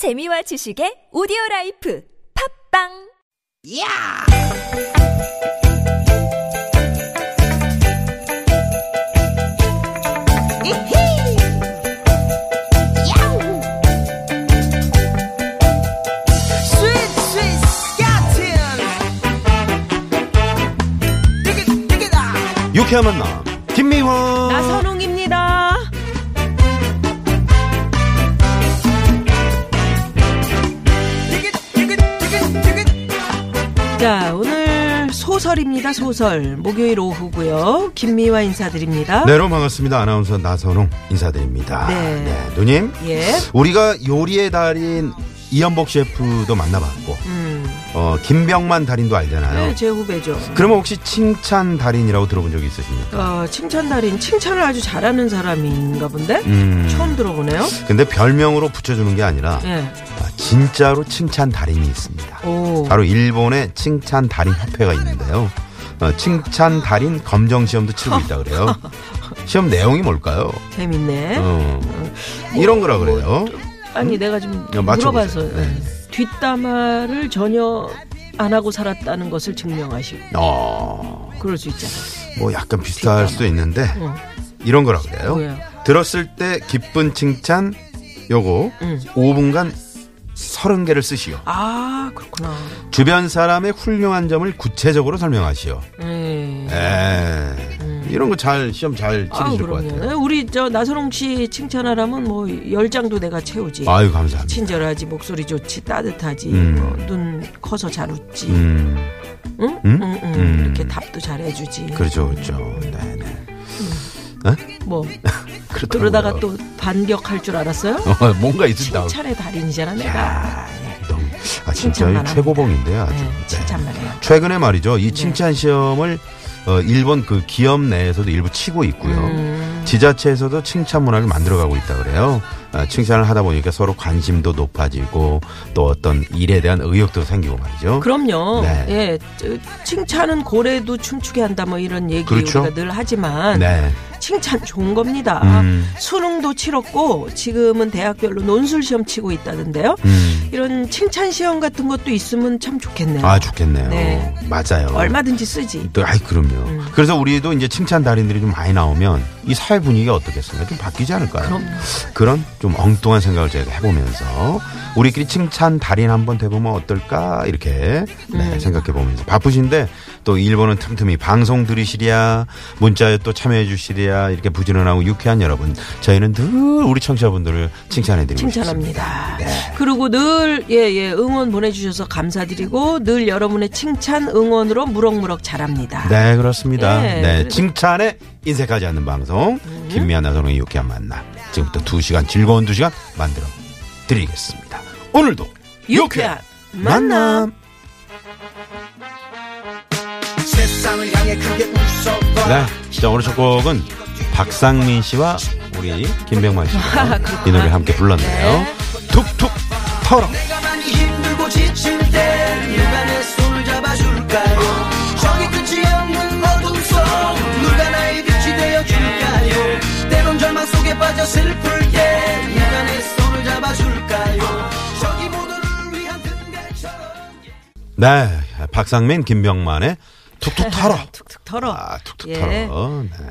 재미와 지식의 오디오 라이프 팝빵 야! 이히! 야우! 스윗 스윗 스카틴! 디귿 디귿아! 유쾌한 만남 김미화 나선홍 자, 오늘 소설입니다. 소설. 목요일 오후고요. 김미화 인사드립니다. 네 여러분 반갑습니다 아나운서 나선홍 인사드립니다 네. 누님 예. 우리가 요리의 달인 이연복 셰프도 만나봤고 음. 어, 김병만 달인도 알잖아요 네, 제 후배죠. 그러면 혹시 칭찬 달인이라고 들어본 적이 있으십니까? 어, 칭찬 달인, 칭찬을 아주 잘하는 사람인가 본데? 음. 처음 들어보네요. 근데 별명으로 붙여주는 게 아니라 예. 아, 진짜로 칭찬 달인이 있습니다 오. 바로 일본의 칭찬 달인 협회가 있는데요 어, 칭찬 달인 검정 시험도 치르고 있다 그래요 시험 내용이 뭘까요? 재밌네. 어, 이런 거라 그래요. 아니, 내가 좀 어. 물어봐서. 네. 뒷담화를 전혀 안 하고 살았다는 것을 증명하시고. 어, 그럴 수 있잖아. 뭐 약간 비슷할 수도 있는데 어. 이런 거라 그래요. 뭐야? 들었을 때 기쁜 칭찬 요거 응. 5분간 30개를 쓰시오. 아, 그렇구나. 주변 사람의 훌륭한 점을 구체적으로 설명하시오. 예. 에 이런 거 잘 시험 잘 아, 치르실 것 그럼요. 같아요. 우리 저 나선홍 씨 칭찬하라면 뭐 열 장도 내가 채우지. 아유 감사합니다. 친절하지, 목소리 좋지, 따뜻하지, 음. 뭐, 눈 커서 잘 웃지, 음, 응? 음? 응, 응. 음. 이렇게 답도 잘 해주지. 그렇죠, 그렇죠. 네네. 뭐 그렇다고요. 그러다가 또 반격할 줄 알았어요? 어, 뭔가 있을다. 칭찬의 달인이잖아, 내가. 야, 너무 아 진짜 최고봉인데요, 아주. 네, 네. 칭찬만 해요. 최근에 말이죠. 이 칭찬 시험을 어, 일본 그 기업 내에서도 일부 치고 있고요. 음. 지자체에서도 칭찬 문화를 만들어가고 있다 그래요. 아, 칭찬을 하다 보니까 서로 관심도 높아지고 또 어떤 일에 대한 의욕도 생기고 말이죠. 그럼요. 네. 예, 저, 칭찬은 고래도 춤추게 한다 뭐 이런 얘기 그렇죠. 우리가 늘 하지만 네. 칭찬 좋은 겁니다. 음. 수능도 치렀고 지금은 대학별로 논술 시험 치고 있다던데요. 음. 이런 칭찬 시험 같은 것도 있으면 참 좋겠네요. 아 좋겠네요. 네. 맞아요. 얼마든지 쓰지. 또 아이 그럼요. 그래서 우리도 이제 칭찬 달인들이 좀 많이 나오면 이 사회 분위기가 어떻겠습니까? 좀 바뀌지 않을까요? 그럼요. 그런 좀 엉뚱한 생각을 저희가 해보면서 우리끼리 칭찬 달인 한번 돼보면 어떨까 이렇게 네, 생각해 보면서 바쁘신데 또 일본은 틈틈이 방송 들으시랴 문자에 또 참여해 주시랴 이렇게 부지런하고 유쾌한 여러분 저희는 늘 우리 청취자분들을 칭찬해 드리고 칭찬합니다. 네. 그리고 늘, 예, 예, 응원 보내주셔서 감사드리고 늘 여러분의 칭찬, 응원으로 무럭무럭 자랍니다. 네 그렇습니다. 네, 네, 칭찬에 인색하지 않는 방송 김미아 나선홍의 유쾌한 만남 지금부터 두 시간 즐거운 두 시간 만들어 드리겠습니다. 오늘도 유쾌한 만남. 네. 자, 오늘 첫 곡은 박상민 씨와 우리 김병만 씨가 이 노래 함께 불렀네요. 툭툭 털어. 슬플 때내 손을 잡아줄까요 저기 모두를 위한 등대처럼 네. 박상민, 김병만의 툭툭 털어. 툭툭 털어. 아, 툭툭 예. 털어. 네.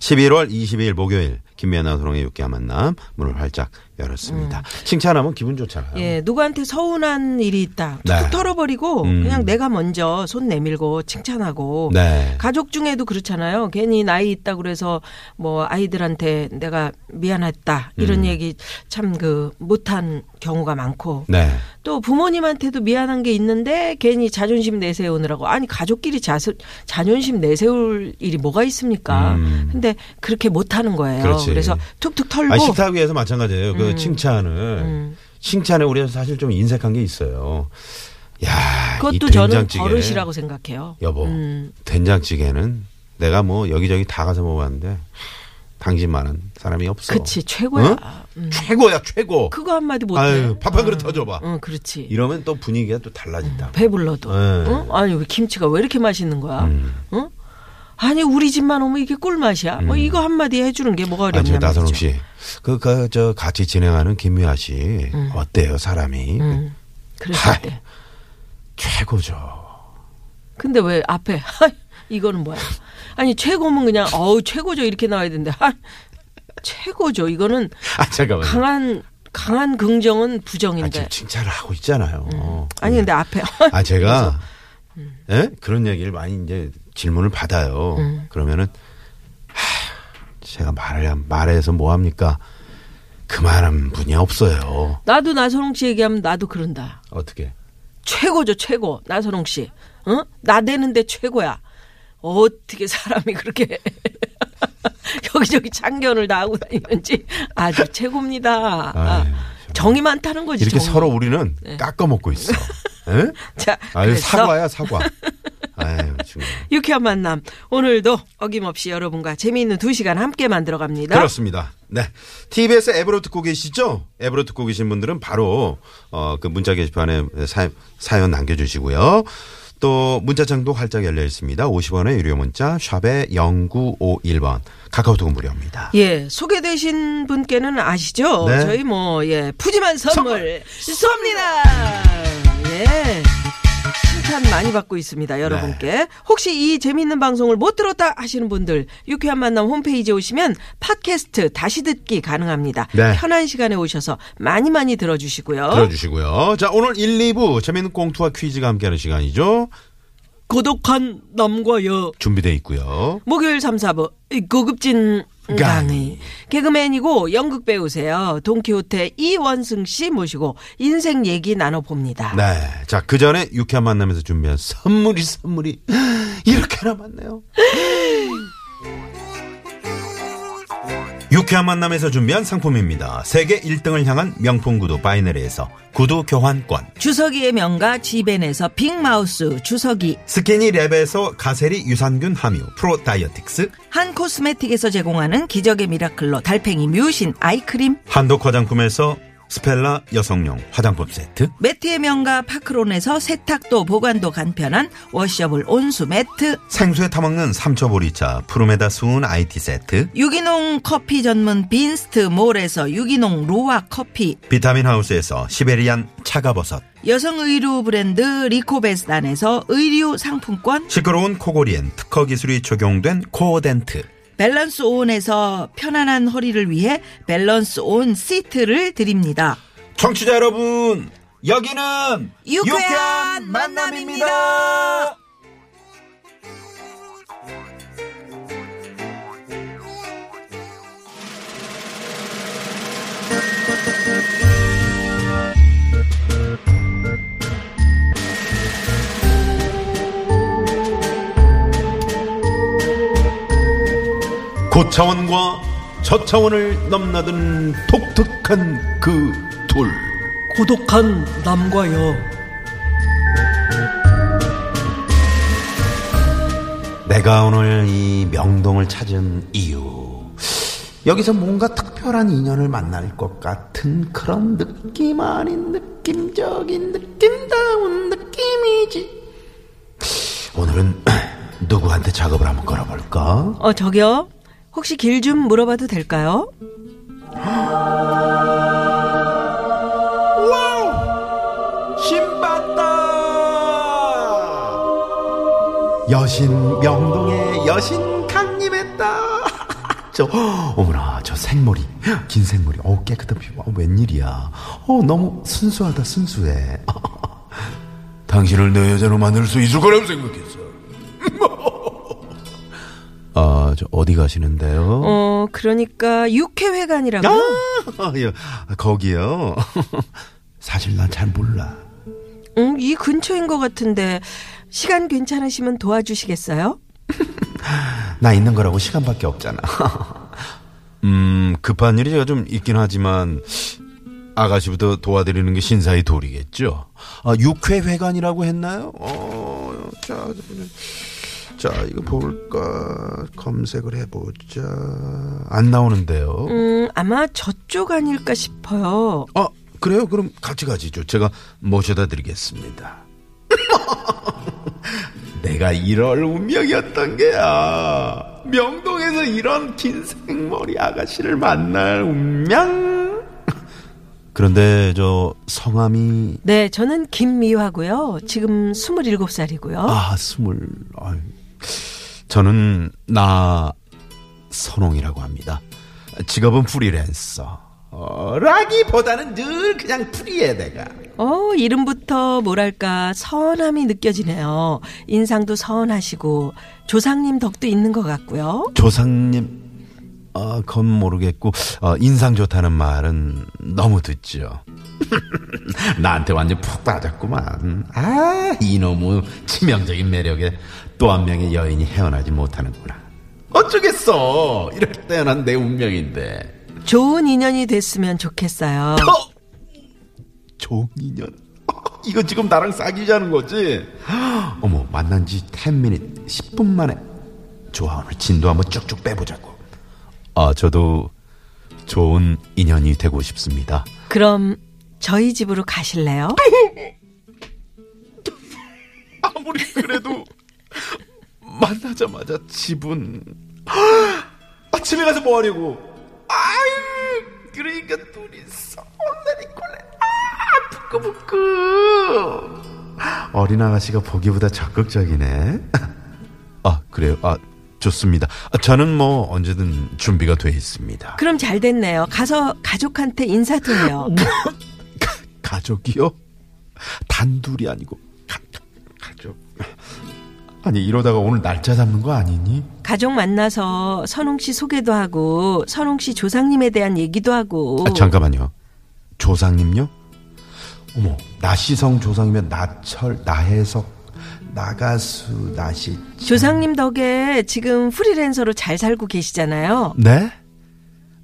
11월 22일 목요일 김미아나 소롱의 유쾌한 만남 문을 활짝 열었습니다. 칭찬하면 기분 좋잖아요. 음. 예, 누구한테 서운한 일이 있다. 툭툭 네. 털어버리고 음. 그냥 내가 먼저 손 내밀고 칭찬하고 네. 가족 중에도 그렇잖아요. 괜히 나이 있다 그래서 뭐 아이들한테 내가 미안했다 이런 음. 얘기 참 그 못한 경우가 많고 네. 또 부모님한테도 미안한 게 있는데 괜히 자존심 내세우느라고 아니 가족끼리 자, 자존심 내세울 일이 뭐가 있습니까? 음. 근데 그렇게 못하는 거예요. 그렇지. 래서 툭툭 털고 식탁 위에서 마찬가지예요. 그 음. 칭찬을. 칭찬에 우리가 사실 좀 인색한 게 있어요. 야, 그것도 이 저는 된장찌개. 버릇이라고 생각해요. 여보, 음. 된장찌개는 내가 뭐 여기저기 다 가서 먹어봤는데 당신만한 사람이 없어. 그치 최고야. 어? 음. 최고야, 최고. 그거 한마디 못해. 아유, 밥한 그릇 더 줘봐. 응, 그렇지. 이러면 또 분위기가 또 달라진다. 배불러도. 네. 어? 아니 왜 김치가 왜 이렇게 맛있는 거야? 음. 어? 아니 우리 집만 오면 이게 꿀맛이야. 뭐 이거 한마디 해주는 게 뭐가 음. 아, 어렵냐 저 나선홍. 씨. 그, 그, 저, 같이 진행하는 김미아 씨. 어때요, 사람이? 음, 그랬을. 때. 최고죠. 근데 왜 앞에 하, 이거는 뭐야? 아니 최고면 그냥 어우 최고죠 이렇게 나와야 되는데 하, 최고죠 이거는 아, 잠깐만요. 강한 강한 긍정은 아, 부정인데 지금 칭찬을 하고 있잖아요. 음. 아니 근데 앞에 아, 제가, 음. 예? 그런 얘기를 많이 이제 질문을 받아요. 음. 그러면은, 하, 제가 말을, 말해서 뭐 합니까? 그만한 분이 없어요. 나도 나선홍 씨 얘기하면 나도 그런다. 어떻게? 최고죠 최고 나선홍 씨. 어? 나 되는데 최고야. 어떻게 사람이 그렇게 여기저기 참견을 다 하고 다니는지 아주 최고입니다. 아, 아유, 정이 많다는 거지. 이렇게 정이. 서로 우리는 네. 깎아먹고 있어. 예? 자, 아유, 사과야, 사과. 정말. 유쾌한 만남 오늘도 어김없이 여러분과 재미있는 두 시간 함께 만들어 갑니다. 그렇습니다. 네. TBS 앱으로 듣고 계시죠? 앱으로 듣고 계신 분들은 바로, 어, 그 문자 게시판에 사, 사연 남겨주시고요. 또 문자창도 활짝 열려 있습니다. 50원의 유료 문자 샵에 0951번 카카오톡은 무료입니다. 예, 소개되신 분께는 아시죠? 네. 저희 뭐, 예, 푸짐한 선물 쏩니다! 예. 칭찬 많이 받고 있습니다, 여러분께. 네. 혹시 이 재미있는 방송을 못 들었다 하시는 분들, 유쾌한 만남 홈페이지에 오시면 팟캐스트 다시 듣기 가능합니다. 네. 편한 시간에 오셔서 많이 많이 들어주시고요. 들어주시고요. 자, 오늘 1, 2부 재밌는 꽁투와 퀴즈가 함께하는 시간이죠. 고독한 남과 여. 준비되어 있고요. 목요일 3, 4부 고급진 강의 개그맨이고 연극 배우세요. 돈키호테 이원승 씨 모시고 인생 얘기 나눠봅니다. 네. 자, 그 전에 유쾌한 만남에서 준비한 선물이 선물이 이렇게나 많네요. 유쾌한 만남에서 준비한 상품입니다. 세계 1등을 향한 명품 구두 바이너리에서 구두 교환권. 주서기의 명가 지벤에서 빅마우스 주서기 스키니 랩에서 가세리 유산균 함유 프로바이오틱스. 한 코스메틱에서 제공하는 기적의 미라클로 달팽이 뮤신 아이크림 한독 화장품에서 스펠라 여성용 화장품 세트. 매트의 명가 파크론에서 세탁도 보관도 간편한 washable 온수 매트 생수에 타먹는 삼초보리차 푸르메다 수은 IT 세트. 유기농 커피 전문 빈스트 몰에서 유기농 로아 커피 비타민 하우스에서 시베리안 차가버섯. 여성 의류 브랜드 리코베스단에서 의류 상품권, 시끄러운 코골이엔 특허 기술이 적용된 코어덴트. 밸런스 온에서 편안한 허리를 위해 밸런스 온 시트를 드립니다. 청취자 여러분, 여기는 유쾌한 만남입니다. 고차원과 저차원을 넘나드는 독특한 그 둘. 고독한 남과 여. 내가 오늘 이 명동을 찾은 이유. 여기서 뭔가 특별한 인연을 만날 것 같은 그런 느낌 아닌 느낌적인 느낌다운 느낌이지. 오늘은 누구한테 작업을 한번 걸어볼까? 어, 저기요. 혹시 길 좀 물어봐도 될까요? 신봤다! 여신 명동의 여신 강림했다! 저 어머나 저 생머리 긴 생머리 어 깨끗한 피부. 어, 웬일이야. 어 너무 순수하다 순수해. 당신을 내 여자로 만들 수 있을 거라고 생각했어 아저 어디 가시는데요? 어, 그러니까 육회회관이라고요? 아, 예, 거기요 사실 난 잘 몰라 음, 이 근처인 것 같은데 시간 괜찮으시면 도와주시겠어요? 나 있는 거라고 시간밖에 없잖아. 음, 급한 일이 제가 좀 있긴 하지만 아가씨부터 도와드리는 게 신사의 도리겠죠. 아, 육회회관이라고 했나요? 어, 자, 자, 이거 볼까? 검색을 해보자. 안 나오는데요. 음, 아마 저쪽 아닐까 싶어요. 아, 그래요? 그럼 같이 가시죠. 제가 모셔다 드리겠습니다. 내가 이럴 운명이었던 게야. 명동에서 이런 긴 생머리 아가씨를 만날 운명? 그런데 저 성함이 네, 저는 김미화고요. 지금 27살이고요. 아 스물 아유. 저는 나 선홍이라고 합니다. 직업은 프리랜서. 어, 라기보다는 늘 그냥 프리해 내가. 어, 이름부터 뭐랄까 선함이 느껴지네요. 인상도 선하시고 조상님 덕도 있는 것 같고요. 조상님, 아, 그건 모르겠고, 어, 인상 좋다는 말은 너무 듣죠. 나한테 완전 푹 빠졌구만. 아, 이놈의 치명적인 매력에 또 한 명의 여인이 헤어나지 못하는구나. 어쩌겠어. 이렇게 태어난 내 운명인데. 좋은 인연이 됐으면 좋겠어요. 어? 좋은 인연. 이거 지금 나랑 사귀자는 거지? 어머, 만난 지 10미닛, 10분 만에. 좋아, 오늘 진도 한번 쭉쭉 빼보자고. 아, 저도 좋은 인연이 되고 싶습니다. 그럼 저희 집으로 가실래요? 아무리 그래도 만나자마자 집은 아, 집에 가서 뭐 하려고? 아유, 그러니까 둘이서 온라니콜레 아, 부끄부끄. 어린 아가씨가 보기보다 적극적이네. 아, 그래요. 아, 좋습니다. 아, 저는 뭐 언제든 준비가 돼 있습니다. 그럼 잘 됐네요. 가서 가족한테 인사도 해요. 가족이요? 단둘이 아니고 가, 가족. 아니 이러다가 오늘 날짜 잡는 거 아니니? 가족 만나서 선홍 씨 소개도 하고 선홍 씨 조상님에 대한 얘기도 하고 아, 잠깐만요. 조상님요? 어머, 나시성 조상이면 나철, 나혜석, 나가수, 나시. 조상님 덕에 지금 프리랜서로 잘 살고 계시잖아요. 네?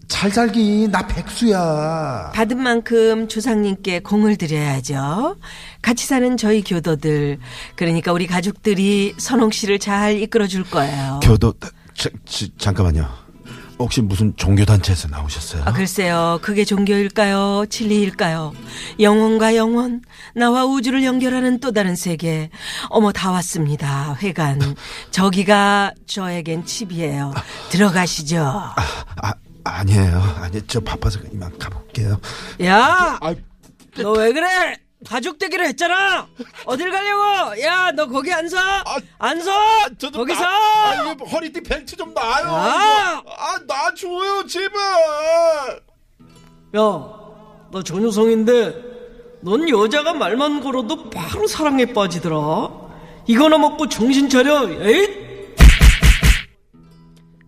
잘 살기 나 백수야. 받은 만큼 조상님께 공을 드려야죠. 같이 사는 저희 교도들, 그러니까 우리 가족들이 선홍 씨를 잘 이끌어 줄 거예요. 교도 자, 자, 잠깐만요. 혹시 무슨 종교 단체에서 나오셨어요? 아, 글쎄요. 그게 종교일까요? 진리일까요? 영혼과 영혼, 나와 우주를 연결하는 또 다른 세계. 어머, 다 왔습니다. 회관. 저기가 저에겐 칩이에요. 들어가시죠. 아, 아니에요. 아니 저 바빠서 이만 가볼게요. 야! 아, 너왜 그래? 가족 되기로 했잖아! 어딜 가려고? 야, 너 거기 안 서? 안 서? 거기 서! 아, 이거 허리띠 벨트 좀 놔요. 아! 이거. 아, 놔줘요, 제발. 야, 너 전효성인데, 넌 여자가 말만 걸어도 바로 사랑에 빠지더라. 이거나 먹고 정신 차려, 에잇!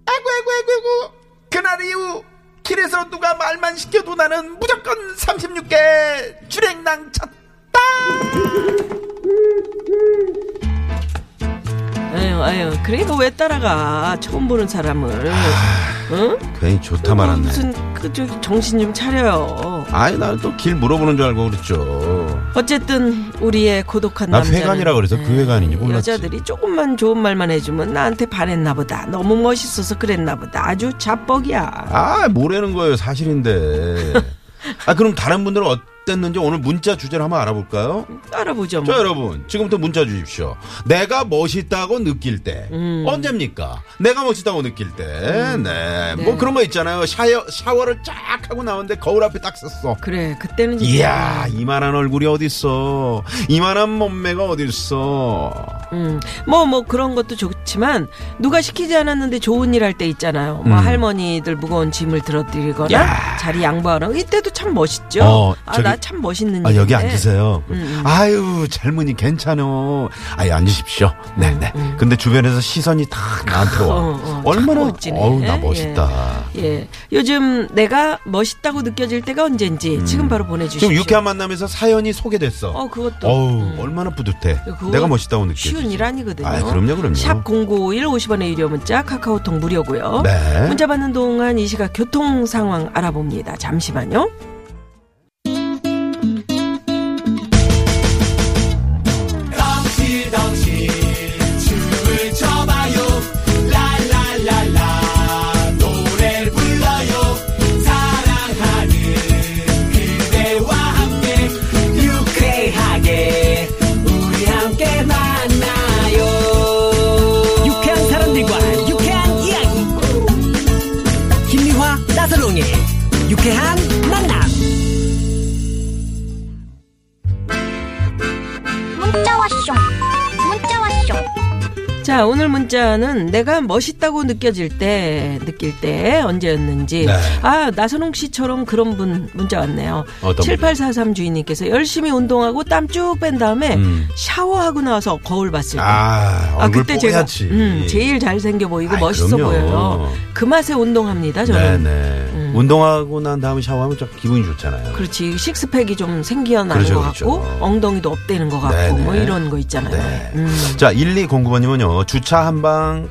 아이고, 아이고, 아이고, 아이고. 그날 이후 길에서 누가 말만 시켜도 나는 무조건 36계 줄행랑 쳤다. 아유, 아유, 그러니까 왜 따라가? 처음 보는 사람을. 응? 괜히 좋다 어, 말았네. 무슨, 그, 저, 정신 좀 차려요. 아이, 나는 또 길 물어보는 줄 알고 그랬죠. 어쨌든, 우리의 고독한 나 남자. 회관이라 그래서 그 회관인지 몰랐지. 여자들이 조금만 좋은 말만 해주면 나한테 반했나 보다. 너무 멋있어서 그랬나 보다. 아주 자뻑이야. 아, 뭐라는 거예요, 사실인데. 아, 그럼 다른 분들은 어 땠는지 오늘 문자 주제를 한번 알아볼까요? 알아보죠, 뭐. 자, 여러분, 지금부터 문자 주십시오. 내가 멋있다고 느낄 때. 음. 언제입니까? 내가 멋있다고 느낄 때. 네. 네. 뭐 그런 거 있잖아요. 샤워, 샤워를 쫙 하고 나오는데 거울 앞에 딱 섰어. 그래, 그때는 진짜. 이야, 이만한 얼굴이 어딨어. 이만한 몸매가 어딨어. 음, 뭐, 뭐, 그런 것도 좋지만, 누가 시키지 않았는데 좋은 일 할 때 있잖아요. 뭐, 음. 할머니들 무거운 짐을 들어드리거나, 야. 자리 양보하는, 거. 이때도 참 멋있죠? 어, 아, 저기- 나 참 멋있는 아, 여기. 앉으세요. 음, 음. 아유, 젊은이 괜찮어. 아유, 앉으십시오. 네네. 근데 주변에서 시선이 다 나한테 와. 어, 어, 얼마나, 참 멋지네. 어우, 나 멋있다. 예. 요즘 내가 멋있다고 느껴질 때가 언젠지 지금 바로 보내주십시오. 음. 지금 유쾌한 만남에서 사연이 소개됐어. 어, 그것도. 어우, 음. 얼마나 뿌듯해. 내가 멋있다고 느껴. 쉬운 일 아니거든요. 아, 그럼요, 그럼요. 샵0951 50원의 유료 문자 카카오톡 무료고요. 네. 문자 받는 동안 이 시각 교통 상황 알아봅니다. 잠시만요. 자, 오늘 문자는 내가 멋있다고 느껴질 때, 느낄 때 언제였는지. 네. 아, 나선홍 씨처럼 그런 분 문자 왔네요. 어떤 분이요? 7843 주인님께서 열심히 운동하고 땀 쭉 뺀 다음에 음. 샤워하고 나와서 거울 봤을 때. 아, 아, 그때 제가 뽀얗지. 음, 제일 잘생겨 보이고 아이, 멋있어 그럼요. 보여요. 그 맛에 운동합니다, 저는. 네네. 운동하고 난 다음에 샤워하면 좀 기분이 좋잖아요. 음. 그렇지. 식스팩이 좀 생겨나는 그렇죠, 것 그렇죠. 같고, 엉덩이도 업되는 것 같고, 네네. 뭐 이런 거 있잖아요. 네. 음. 자, 1209번님은요, 주차 한 방,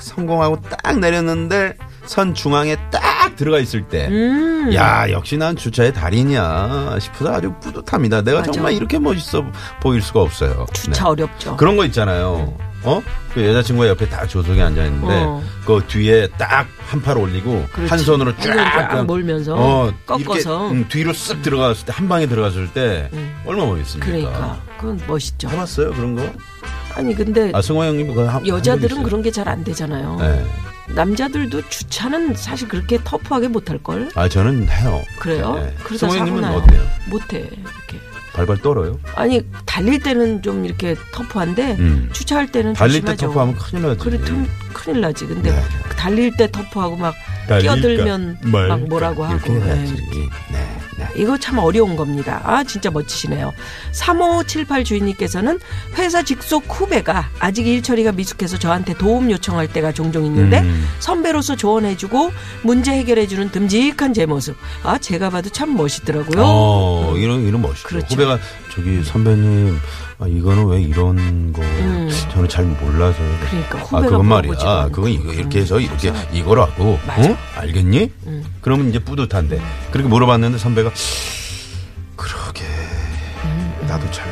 성공하고 딱 내렸는데, 선 중앙에 딱 들어가 있을 때, 음. 야, 역시 난 주차의 달인이야 싶어서 아주 뿌듯합니다. 내가 맞아. 정말 이렇게 멋있어 보일 수가 없어요. 주차 네. 어렵죠. 그런 거 있잖아요. 어? 그 여자친구가 옆에 딱 조석에 앉아 있는데, 어. 그 뒤에 딱 한 팔 올리고, 그렇지. 한 손으로 한 손으로 쫙, 쫙 몰면서 어, 꺾어서. 이렇게, 음, 뒤로 쓱 들어갔을 때, 한 방에 들어갔을 때, 음. 얼마나 멋있습니까? 그러니까 그건 멋있죠. 해봤어요, 그런 거? 아니 근데 아, 승호 형님 한 여자들은? 그런 게 잘 안 되잖아요. 네. 남자들도 주차는 사실 그렇게 터프하게 못할 걸. 아, 저는 해요. 그래요? 네. 승호 사고 형님은 나요. 어때요? 못해 이렇게. 발발 떨어요? 아니 달릴 때는 좀 이렇게 터프한데 음. 주차할 때는 달릴 때 조심하죠. 터프하면 큰일 나지. 그래 tum- 큰일 나지. 근데 네. 달릴 때 터프하고 막 끼어들면 막 뭐라고 하고. 이렇게. 네. 네, 네. 이거 참 어려운 겁니다. 아, 진짜 멋지시네요. 3578 주인님께서는 회사 직속 후배가 아직 일 처리가 미숙해서 저한테 도움 요청할 때가 종종 있는데 음. 선배로서 조언해주고 문제 해결해주는 듬직한 제 모습. 아, 제가 봐도 참 멋있더라고요. 어, 이런, 이런 멋있죠. 그렇죠. 후배가, 저기, 선배님, 아, 이거는 왜 이런 거, 저는 잘 몰라서. 음. 그러니까 아, 그건 말이야. 그건 이거 이렇게 해서 이렇게 그래서 이거라고. 맞아. 어? 알겠니? 음. 그러면 이제 뿌듯한데. 그렇게 물어봤는데 선배가, 그러게. 나도 잘.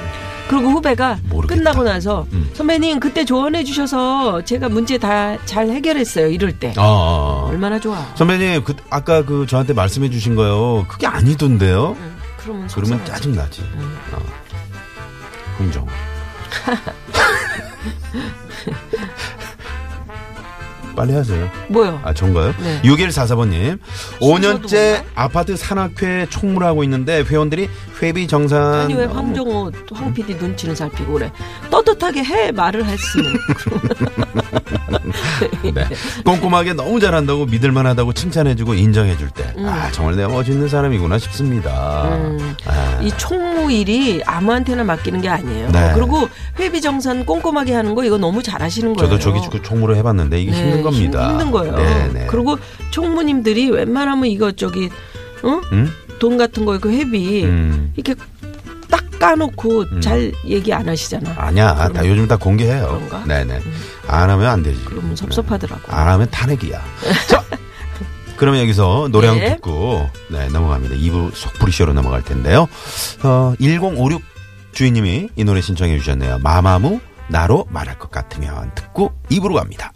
그리고 후배가 모르겠다. 끝나고 나서 음. 선배님 그때 조언해 주셔서 제가 문제 다 잘 해결했어요. 이럴 때. 아, 아, 아. 얼마나 좋아. 선배님, 그, 아까 그 저한테 말씀해 주신 거요. 그게 아니던데요? 음, 그러면 그러면 속상하지. 짜증 나지. 음. 어. 흥정. 빨리 하세요. 뭐요? 아, 전가요? 네. 6144번님. 순서도 5년째 뭔가? 아파트 산악회 총무하고 있는데 회원들이 회비 정산. 아니 왜 황정호 황 PD 눈치는 살피고 그래 떳떳하게 해 말을 했으면 네. 꼼꼼하게 너무 잘한다고 믿을만 하다고 칭찬해주고 인정해줄 때. 아, 정말 내가 멋있는 사람이구나 싶습니다. 음. 아. 이 총무 일이 아무한테나 맡기는 게 아니에요. 네. 그리고 회비 정산 꼼꼼하게 하는 거 이거 너무 잘하시는 거예요. 저도 저기 그 총무를 해봤는데 이게 네, 힘든 겁니다. 힘- 힘든 거예요. 네, 네. 그리고 총무님들이 웬만하면 이거 저기 어? 음? 돈 같은 거그 회비 음. 이렇게 딱 까놓고 잘 얘기 안 하시잖아. 아니야. 다 요즘 다 공개해요. 그런가? 음. 네네. 안 하면 안 되지. 그러면 섭섭하더라고. 안 하면 탄핵이야. 자, 그러면 여기서 노래 한곡 네. 듣고 네, 넘어갑니다. 2부 속풀이쇼로 넘어갈 텐데요. 어, 1056 주인님이 이 노래 신청해 주셨네요. 마마무 나로 말할 것 같으면 듣고 2부로 갑니다.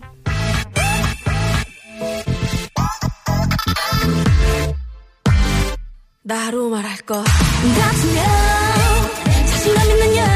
나로 말할 것 같으면 자신감 있는 여